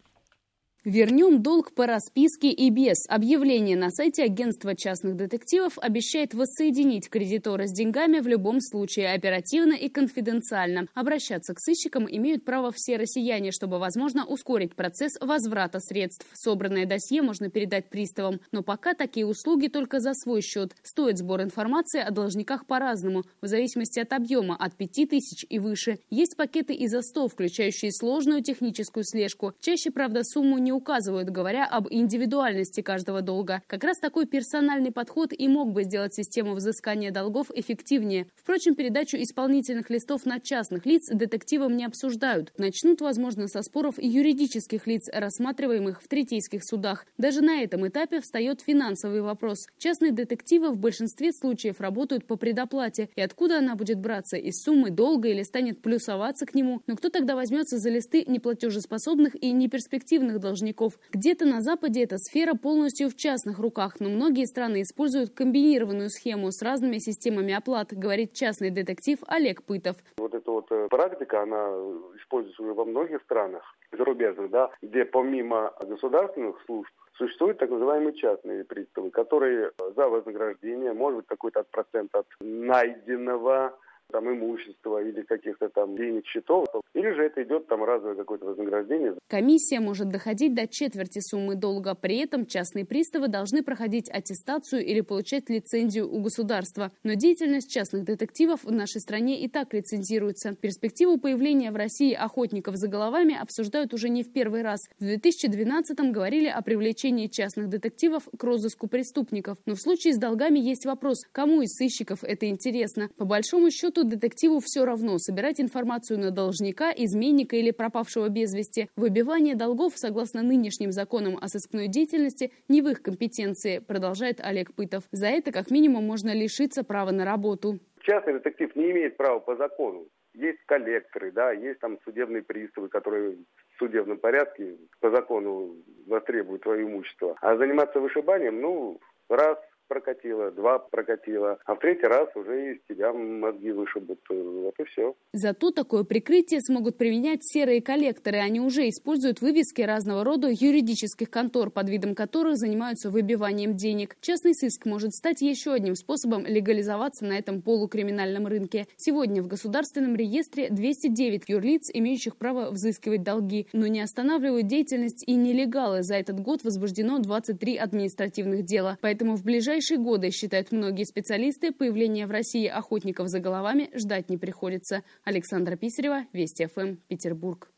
Вернем долг по расписке и без. Объявление на сайте агентства частных детективов обещает воссоединить кредитора с деньгами в любом случае оперативно и конфиденциально. Обращаться к сыщикам имеют право все россияне, чтобы, возможно, ускорить процесс возврата средств. Собранное досье можно передать приставам. Но пока такие услуги только за свой счет. Стоит сбор информации о должниках по-разному, в зависимости от объема, от 5 тысяч и выше. Есть пакеты и за 100, включающие сложную техническую слежку. Чаще, правда, сумму не указывают, говоря об индивидуальности каждого долга. Как раз такой персональный подход и мог бы сделать систему взыскания долгов эффективнее. Впрочем, передачу исполнительных листов на частных лиц детективам не обсуждают. Начнут, возможно, со споров юридических лиц, рассматриваемых в третейских судах. Даже на этом этапе встает финансовый вопрос. Частные детективы в большинстве случаев работают по предоплате. И откуда она будет браться? Из суммы долга или станет плюсоваться к нему? Но кто тогда возьмется за листы неплатежеспособных и неперспективных должников? Должников. Где-то на Западе эта сфера полностью в частных руках, но многие страны используют комбинированную схему с разными системами оплат, говорит частный детектив Олег Пытов. Вот эта вот э, практика, она используется уже во многих странах зарубежных, да, где помимо государственных служб Существуют так называемые частные приставы, которые за вознаграждение, может быть, какой-то процент от найденного там имущества или каких-то там денег, счетов, или же это идет там разовое какое-то вознаграждение. Комиссия может доходить до четверти суммы долга. При этом частные приставы должны проходить аттестацию или получать лицензию у государства. Но деятельность частных детективов в нашей стране и так лицензируется. Перспективу появления в России охотников за головами обсуждают уже не в первый раз. В 2012-м говорили о привлечении частных детективов к розыску преступников. Но в случае с долгами есть вопрос, кому из сыщиков это интересно. По большому счету, счету детективу все равно собирать информацию на должника, изменника или пропавшего без вести. Выбивание долгов, согласно нынешним законам о сыскной деятельности, не в их компетенции, продолжает Олег Пытов. За это как минимум можно лишиться права на работу. Частный детектив не имеет права по закону. Есть коллекторы, да, есть там судебные приставы, которые в судебном порядке по закону востребуют твое имущество. А заниматься вышибанием, ну, раз прокатило, два прокатило, а в третий раз уже из тебя мозги вышибут. Вот и все. Зато такое прикрытие смогут применять серые коллекторы. Они уже используют вывески разного рода юридических контор, под видом которых занимаются выбиванием денег. Частный сыск может стать еще одним способом легализоваться на этом полукриминальном рынке. Сегодня в государственном реестре 209 юрлиц, имеющих право взыскивать долги, но не останавливают деятельность и нелегалы. За этот год возбуждено 23 административных дела. Поэтому в ближайшее ближайшие годы, считают многие специалисты, появления в России охотников за головами ждать не приходится. Александра Писарева, Вести ФМ, Петербург.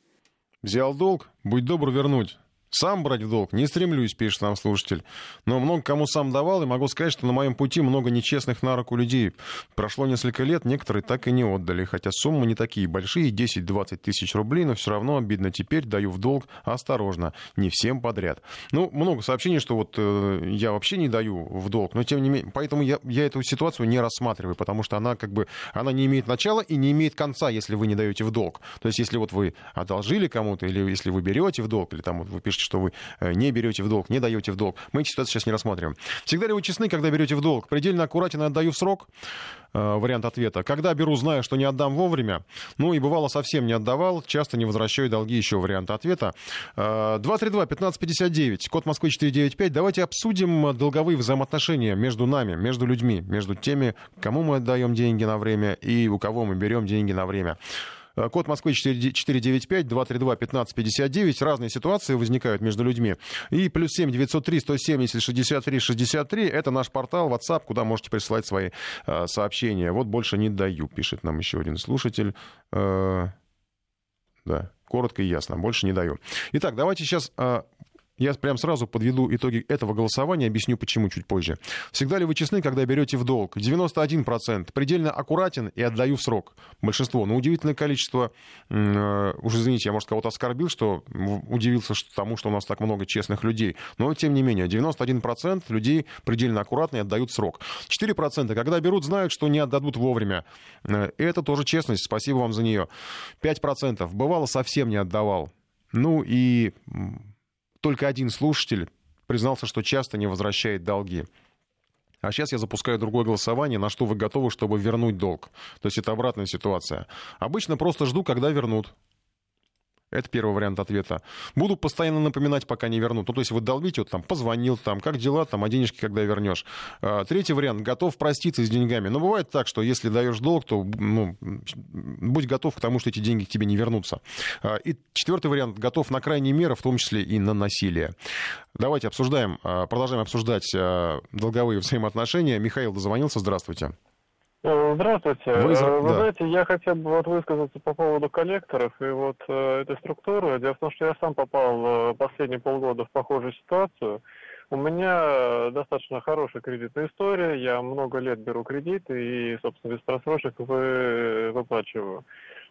Взял долг, будь добр вернуть. Сам брать в долг не стремлюсь, пишет нам слушатель. Но много кому сам давал, и могу сказать, что на моем пути много нечестных на руку людей. Прошло несколько лет, некоторые так и не отдали, хотя суммы не такие большие, 10-20 тысяч рублей, но все равно обидно теперь, даю в долг осторожно, не всем подряд. Ну, много сообщений, что вот э, я вообще не даю в долг, но тем не менее, поэтому я, я эту ситуацию не рассматриваю, потому что она как бы, она не имеет начала и не имеет конца, если вы не даете в долг. То есть, если вот вы одолжили кому-то, или если вы берете в долг, или там вот вы пишете, что вы э, не берете в долг, не даете в долг. Мы эти ситуации сейчас не рассматриваем. Всегда ли вы честны, когда берете в долг? Предельно аккуратен и отдаю в срок? Э, вариант ответа. Когда беру, зная, что не отдам вовремя, ну и бывало совсем не отдавал, часто не возвращаю долги, еще вариант ответа. 232-1559, э, код Москвы 495. Давайте обсудим долговые взаимоотношения между нами, между людьми, между теми, кому мы отдаем деньги на время и у кого мы берем деньги на время. Э, код Москвы 495-232-1559. Разные ситуации возникают между людьми. И плюс 7 903 170 63 63. Это наш портал WhatsApp, куда можете присылать свои э, сообщения. Вот больше не даю, пишет нам еще один слушатель. Э, да, коротко и ясно. Больше не даю. Итак, давайте сейчас Я прям сразу подведу итоги этого голосования, объясню почему чуть позже. Всегда ли вы честны, когда берете в долг? 91%. Предельно аккуратен и отдаю в срок. Большинство. Но удивительное количество, э, уже извините, я, может, кого-то оскорбил, что удивился что, тому, что у нас так много честных людей. Но, тем не менее, 91% людей предельно аккуратны и отдают срок. 4%, когда берут, знают, что не отдадут вовремя. Э, это тоже честность, спасибо вам за нее. 5% бывало совсем не отдавал. Ну и только один слушатель признался, что часто не возвращает долги. А сейчас я запускаю другое голосование, на что вы готовы, чтобы вернуть долг. То есть это обратная ситуация. Обычно просто жду, когда вернут. Это первый вариант ответа. Буду постоянно напоминать, пока не вернут. Ну, то есть вы долбите, вот там, позвонил, там, как дела, там, а денежки когда вернешь. А, третий вариант, готов проститься с деньгами. Но бывает так, что если даешь долг, то, ну, будь готов к тому, что эти деньги к тебе не вернутся. А, и четвертый вариант, готов на крайние меры, в том числе и на насилие. Давайте обсуждаем, а, продолжаем обсуждать долговые взаимоотношения. Михаил дозвонился, здравствуйте. Э, здравствуйте. Вы, э, Вы да. знаете, я хотел бы вот высказаться по поводу коллекторов и вот э, этой структуры. Дело в том, что я сам попал э, последние полгода в похожую ситуацию. У меня достаточно хорошая кредитная история, я много лет беру кредиты и, собственно, без просрочек вы, выплачиваю.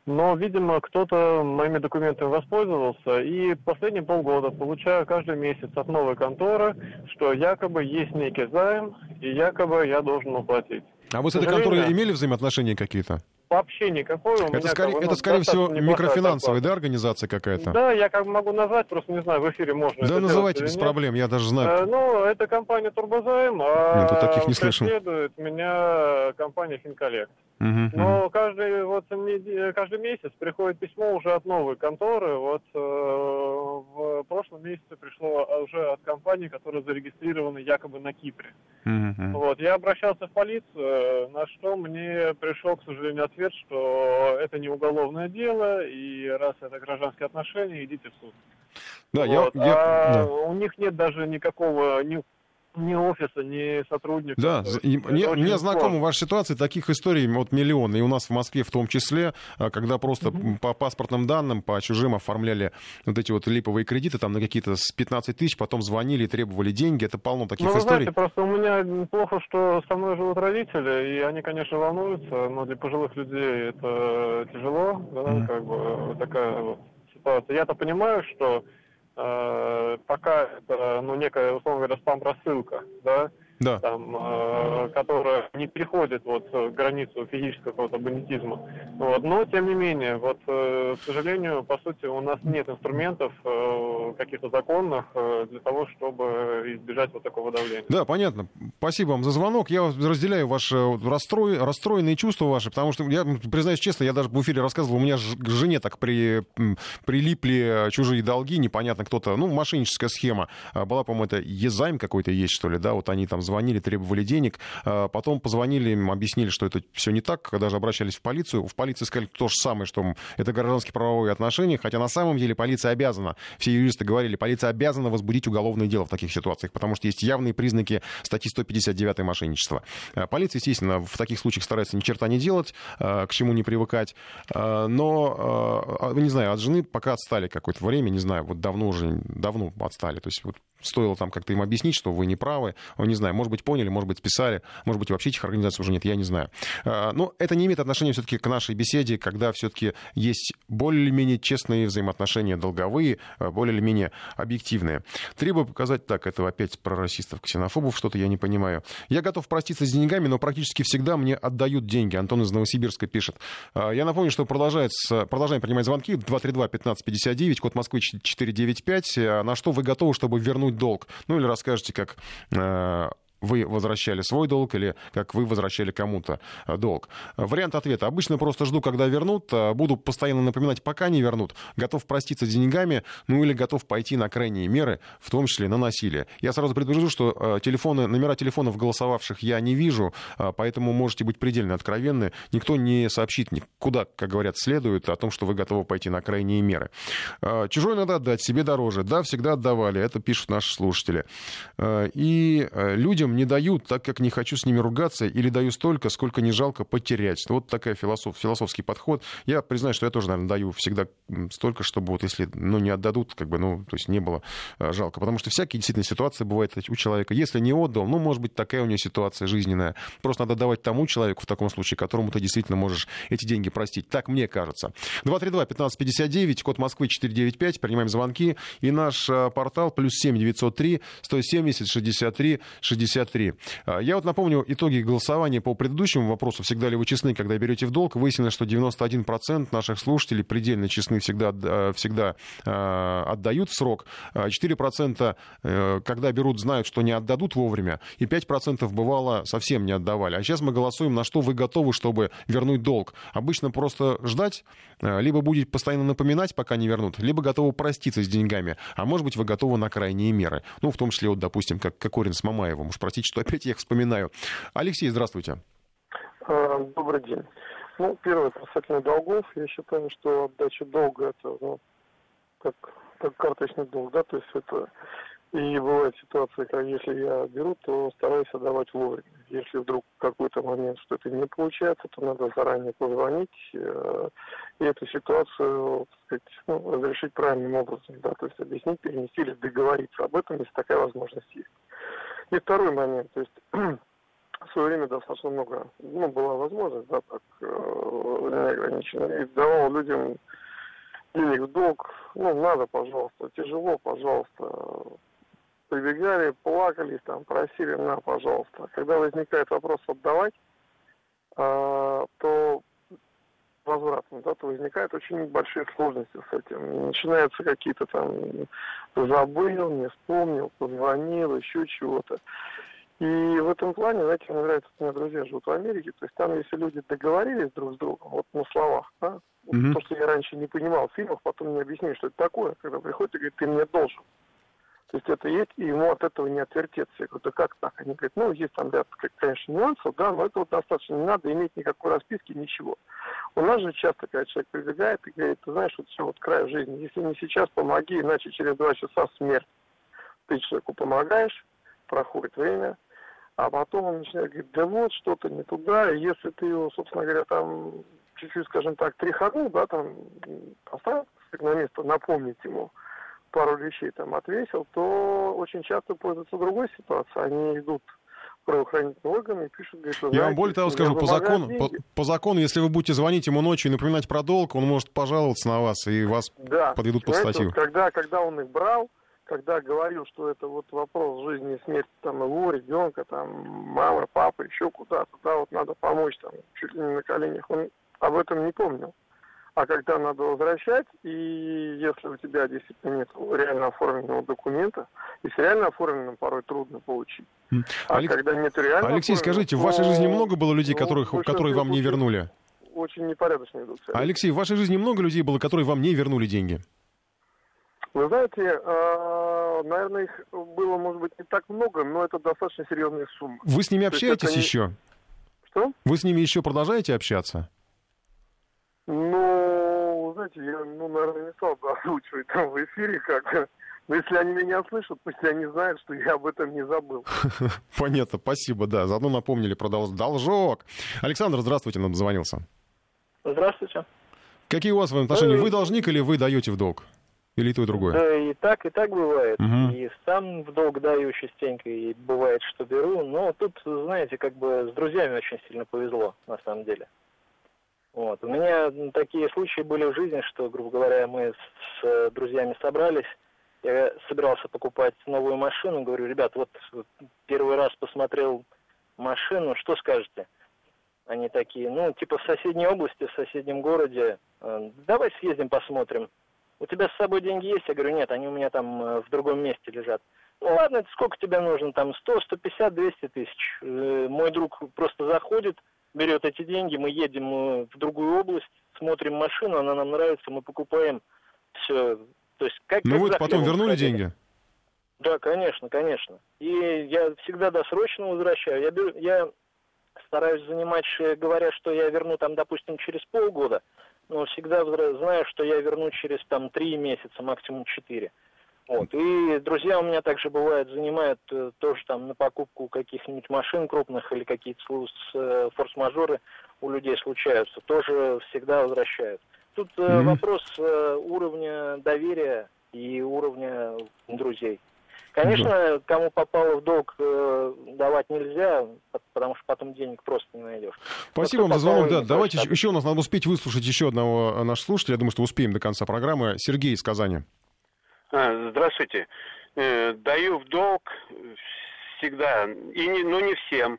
Но, видимо, кто-то моими документами воспользовался, и последние полгода получаю каждый месяц от новой конторы, что якобы есть некий займ, и якобы я должен уплатить. А вы с этой конторой имели взаимоотношения какие-то? Вообще никакой. У это, меня, скорее, как бы, это, скорее всего, микрофинансовая, да, организация какая-то? Да, я как бы могу назвать, просто не знаю, в эфире можно Да, называйте без проблем, я даже знаю. Э, ну, это компания Турбозайм, а Нет, таких не преследует меня компания Финколлект. Угу, Но угу. каждый, вот, каждый месяц приходит письмо уже от новой конторы. Вот э, в прошлом месяце пришло уже от компании, которая зарегистрирована якобы на Кипре. Угу. Вот, я обращался в полицию, на что мне пришел, к сожалению, ответ, что это не уголовное дело, и раз это гражданские отношения, идите в суд. Да, вот. я, я, а да. у них нет даже никакого ни ни офиса, ни сотрудников. Да, и, мне, мне знакома ваша ситуация, таких историй вот миллион, и у нас в Москве в том числе, а, когда просто угу. по паспортным данным, по чужим оформляли вот эти вот липовые кредиты, там на какие-то с 15 тысяч, потом звонили и требовали деньги, это полно таких ну, историй. Знаете, просто у меня плохо, что со мной живут родители, и они, конечно, волнуются, но для пожилых людей это тяжело, да, mm. как бы такая вот ситуация. Я-то понимаю, что э, пока это, ну, некая, условно говоря, спам-рассылка, да, да. там, э, которая не переходит вот границу физического какого-то бандитизма. Вот. Но, тем не менее, вот, э, к сожалению, по сути, у нас нет инструментов э, каких-то законных э, для того, чтобы избежать вот такого давления. Да, понятно. Спасибо вам за звонок. Я разделяю ваши расстрои, расстроенные чувства ваши, потому что, я признаюсь честно, я даже в эфире рассказывал, у меня к жене так при, прилипли чужие долги, непонятно кто-то, ну, мошенническая схема. А была, по-моему, это Езайм какой-то есть, что ли, да, вот они там звонили, требовали денег. А, потом позвонили им, объяснили, что это все не так. Даже обращались в полицию. В полиции сказали то же самое, что это гражданские правовые отношения. Хотя на самом деле полиция обязана, все юристы говорили, полиция обязана возбудить уголовное дело в таких ситуациях, потому что есть явные признаки статьи 159 мошенничества. А, полиция, естественно, в таких случаях старается ни черта не делать, а, к чему не привыкать. Но, не знаю, от жены пока отстали какое-то время, не знаю, вот давно уже, давно отстали. То есть вот стоило там как-то им объяснить, что вы не правы. Не знаю, может быть, поняли, может быть, списали, может быть, вообще этих организаций уже нет, я не знаю. А, но это не имеет отношения все-таки к нашей беседе, когда все-таки есть более или менее честные взаимоотношения долговые, а, более или менее объективные. Требую показать, так, это опять про расистов, ксенофобов, что-то я не понимаю. Я готов проститься с деньгами, но практически всегда мне отдают деньги. Антон из Новосибирска пишет. А, я напомню, что продолжается, продолжаем принимать звонки 232-1559, код Москвы 495. На что вы готовы, чтобы вернуть долг? Ну или расскажете, как вы возвращали свой долг или как вы возвращали кому-то э, долг. Вариант ответа. Обычно просто жду, когда вернут. Э, буду постоянно напоминать, пока не вернут. Готов проститься с деньгами, ну или готов пойти на крайние меры, в том числе на насилие. Я сразу предупрежу, что э, телефоны, номера телефонов голосовавших я не вижу, поэтому можете быть предельно откровенны. Никто не сообщит никуда, как говорят, следует о том, что вы готовы пойти на крайние меры. Чужое надо отдать, себе дороже. Да, всегда отдавали. Это пишут наши слушатели. И людям не даю, так как не хочу с ними ругаться, или даю столько, сколько не жалко потерять. Вот такая философ, философский подход. Я признаю, что я тоже, наверное, даю всегда столько, чтобы вот если ну, не отдадут, как бы, ну, то есть не было э, жалко. Потому что всякие действительно ситуации бывают у человека. Если не отдал, ну, может быть, такая у него ситуация жизненная. Просто надо давать тому человеку в таком случае, которому ты действительно можешь эти деньги простить. Так мне кажется. 232-1559, код Москвы 495, принимаем звонки. И наш э, портал плюс 7 903 170 63 63. Я вот напомню итоги голосования по предыдущему вопросу. Всегда ли вы честны, когда берете в долг? Выяснилось, что 91% наших слушателей предельно честны, всегда, э, всегда э, отдают срок. 4% когда берут, знают, что не отдадут вовремя. И 5% бывало совсем не отдавали. А сейчас мы голосуем, на что вы готовы, чтобы вернуть долг. Обычно просто ждать, либо будет постоянно напоминать, пока не вернут, либо готовы проститься с деньгами. А может быть, вы готовы на крайние меры. Ну, в том числе, вот, допустим, как Кокорин с Мамаевым. Уж простите, что опять я их вспоминаю. Алексей, здравствуйте. А, добрый день. Ну, первое, касательно долгов, я считаю, что отдача долга это, ну, как, как карточный долг, да, то есть это и бывает ситуация, когда если я беру, то стараюсь отдавать вовремя. Если вдруг в какой-то момент что-то не получается, то надо заранее позвонить э, и эту ситуацию, так сказать, ну, разрешить правильным образом, да, то есть объяснить, перенести или договориться об этом, если такая возможность есть. И второй момент, то есть в свое время достаточно много, ну, была возможность, да, так, э, неограниченно, и давал людям денег в долг, ну, надо, пожалуйста, тяжело, пожалуйста, прибегали, плакали, там, просили, на, пожалуйста. Когда возникает вопрос отдавать, э, то возвратно, да, то возникают очень большие сложности с этим. Начинаются какие-то там забыл, не вспомнил, позвонил, еще чего-то. И в этом плане, знаете, мне нравится, у меня друзья живут в Америке, то есть там, если люди договорились друг с другом, вот на словах, да, mm-hmm. то, что я раньше не понимал в фильмах, потом мне объяснили, что это такое, когда приходит и говорит, ты мне должен. То есть это есть, и ему от этого не отвертеться. Я говорю, да как так? Они говорят, ну, есть там ряд, конечно, нюансов, да, но это достаточно, не надо иметь никакой расписки, ничего. У нас же часто, когда человек прибегает и говорит, ты знаешь, вот все, вот край жизни, если не сейчас, помоги, иначе через два часа смерть. Ты человеку помогаешь, проходит время, а потом он начинает говорить, да вот, что-то не туда, и если ты его, собственно говоря, там чуть-чуть, скажем так, тряханул, да, там, поставил место, напомнить ему, пару вещей там отвесил, то очень часто пользуются другой ситуацией. Они идут правоохранительные органы и пишут, говорят, Я вам более того скажу, по закону, по, по закону, если вы будете звонить ему ночью и напоминать про долг, он может пожаловаться на вас, и вас да, подведут под статью. Когда, когда он их брал, когда говорил, что это вот вопрос жизни и смерти там его, ребенка, там, мамы, папы, еще куда-то, да, вот надо помочь там, чуть ли не на коленях, он об этом не помнил. А когда надо возвращать, и если у тебя действительно нет реально оформленного документа, и с реально оформленным порой трудно получить. А Алек... когда нет реально Алексей, скажите, в вашей жизни много было людей, которых, которые вам не вернули? Очень непорядочно идут. Алексей, в вашей жизни много людей было, которые вам не вернули деньги? Вы знаете, а, наверное, их было, может быть, не так много, но это достаточно серьезные суммы. Вы с ними общаетесь не... еще? Что? Вы с ними еще продолжаете общаться? Ну, знаете, я, ну, наверное, не стал бы озвучивать там в эфире как но если они меня слышат, пусть они знают, что я об этом не забыл. Понятно, спасибо, да. Заодно напомнили про должок. Александр, здравствуйте, нам дозвонился. Здравствуйте. Какие у вас отношения? Вы должник или вы даете в долг? Или то, и другое? Да, и так, и так бывает. Угу. И сам в долг даю частенько, и бывает, что беру. Но тут, знаете, как бы с друзьями очень сильно повезло, на самом деле. Вот. У меня такие случаи были в жизни, что, грубо говоря, мы с, с друзьями собрались, я собирался покупать новую машину, говорю, ребят, вот первый раз посмотрел машину, что скажете? Они такие, ну, типа в соседней области, в соседнем городе, э, давай съездим посмотрим. У тебя с собой деньги есть? Я говорю, нет, они у меня там э, в другом месте лежат. Ну ладно, сколько тебе нужно, там 100, 150, 200 тысяч. Э, мой друг просто заходит, берет эти деньги, мы едем э, в другую область, смотрим машину, она нам нравится, мы покупаем все. То есть как, ну вы потом вернули ходили. деньги? Да, конечно, конечно. И я всегда досрочно возвращаю. Я, беру, я стараюсь занимать, говоря, что я верну там, допустим, через полгода, но всегда знаю, что я верну через там три месяца, максимум четыре. Вот. И друзья у меня также бывают занимают э, тоже там на покупку каких-нибудь машин крупных или какие-то э, форс-мажоры у людей случаются, тоже всегда возвращают. Тут mm-hmm. вопрос уровня доверия и уровня друзей. Конечно, да. кому попало в долг, э, давать нельзя, потому что потом денег просто не найдешь. Спасибо вам за звонок. Да, давайте еще, еще у нас надо успеть выслушать еще одного нашего слушателя. Я думаю, что успеем до конца программы. Сергей из Казани. А, здравствуйте. Э, даю в долг всегда, и не, но не всем.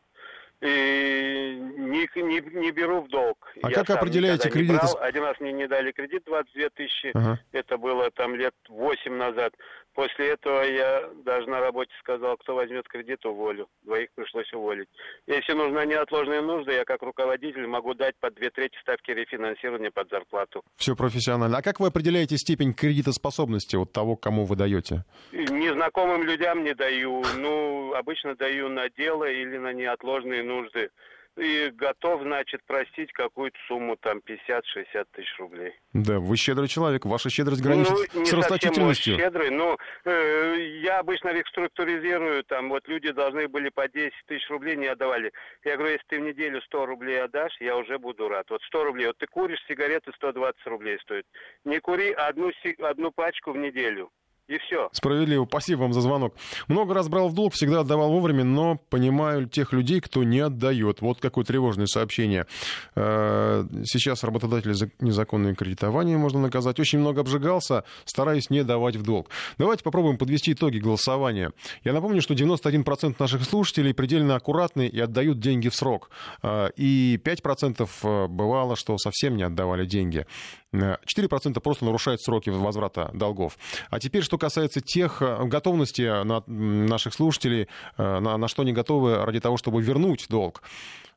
И не, не, не беру в долг. А Я как определяете кредит? Один раз мне не дали кредит 22 тысячи. Ага. Это было там лет 8 назад. После этого я даже на работе сказал, кто возьмет кредит, уволю. Двоих пришлось уволить. Если нужна неотложная нужда, я как руководитель могу дать под две трети ставки рефинансирования под зарплату. Все профессионально. А как вы определяете степень кредитоспособности от того, кому вы даете? Незнакомым людям не даю. Ну, обычно даю на дело или на неотложные нужды и готов, значит, простить какую-то сумму, там, 50-60 тысяч рублей. Да, вы щедрый человек, ваша щедрость граничит ну, с расточительностью. щедрый, но э, я обычно реструктуризирую, там, вот люди должны были по 10 тысяч рублей, не отдавали. Я говорю, если ты в неделю 100 рублей отдашь, я уже буду рад. Вот 100 рублей, вот ты куришь, сигареты 120 рублей стоят. Не кури одну, одну пачку в неделю. И все. Справедливо. Спасибо вам за звонок. Много раз брал в долг, всегда отдавал вовремя, но понимаю тех людей, кто не отдает. Вот какое тревожное сообщение. Э, сейчас работодатели за незаконное кредитование можно наказать. Очень много обжигался, стараюсь не давать в долг. Давайте попробуем подвести итоги голосования. Я напомню, что 91% наших слушателей предельно аккуратны и отдают деньги в срок. Э, и 5% э, бывало, что совсем не отдавали деньги. 4% просто нарушают сроки возврата долгов. А теперь, что касается тех э, готовности наших слушателей, э, на, на что они готовы ради того, чтобы вернуть долг.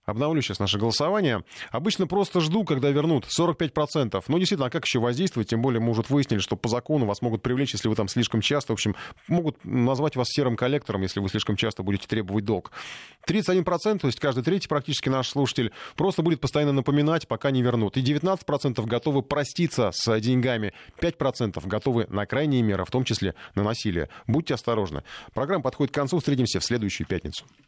Обновлю сейчас наше голосование. Обычно просто жду, когда вернут 45%. Но действительно, а как еще воздействовать? Тем более мы уже выяснили, что по закону вас могут привлечь, если вы там слишком часто. В общем, могут назвать вас серым коллектором, если вы слишком часто будете требовать долг. 31%, то есть каждый третий практически наш слушатель, просто будет постоянно напоминать, пока не вернут. И 19% готовы проститься с деньгами. 5% готовы на крайние меры, в том числе на насилие. Будьте осторожны. Программа подходит к концу. Встретимся в следующую пятницу.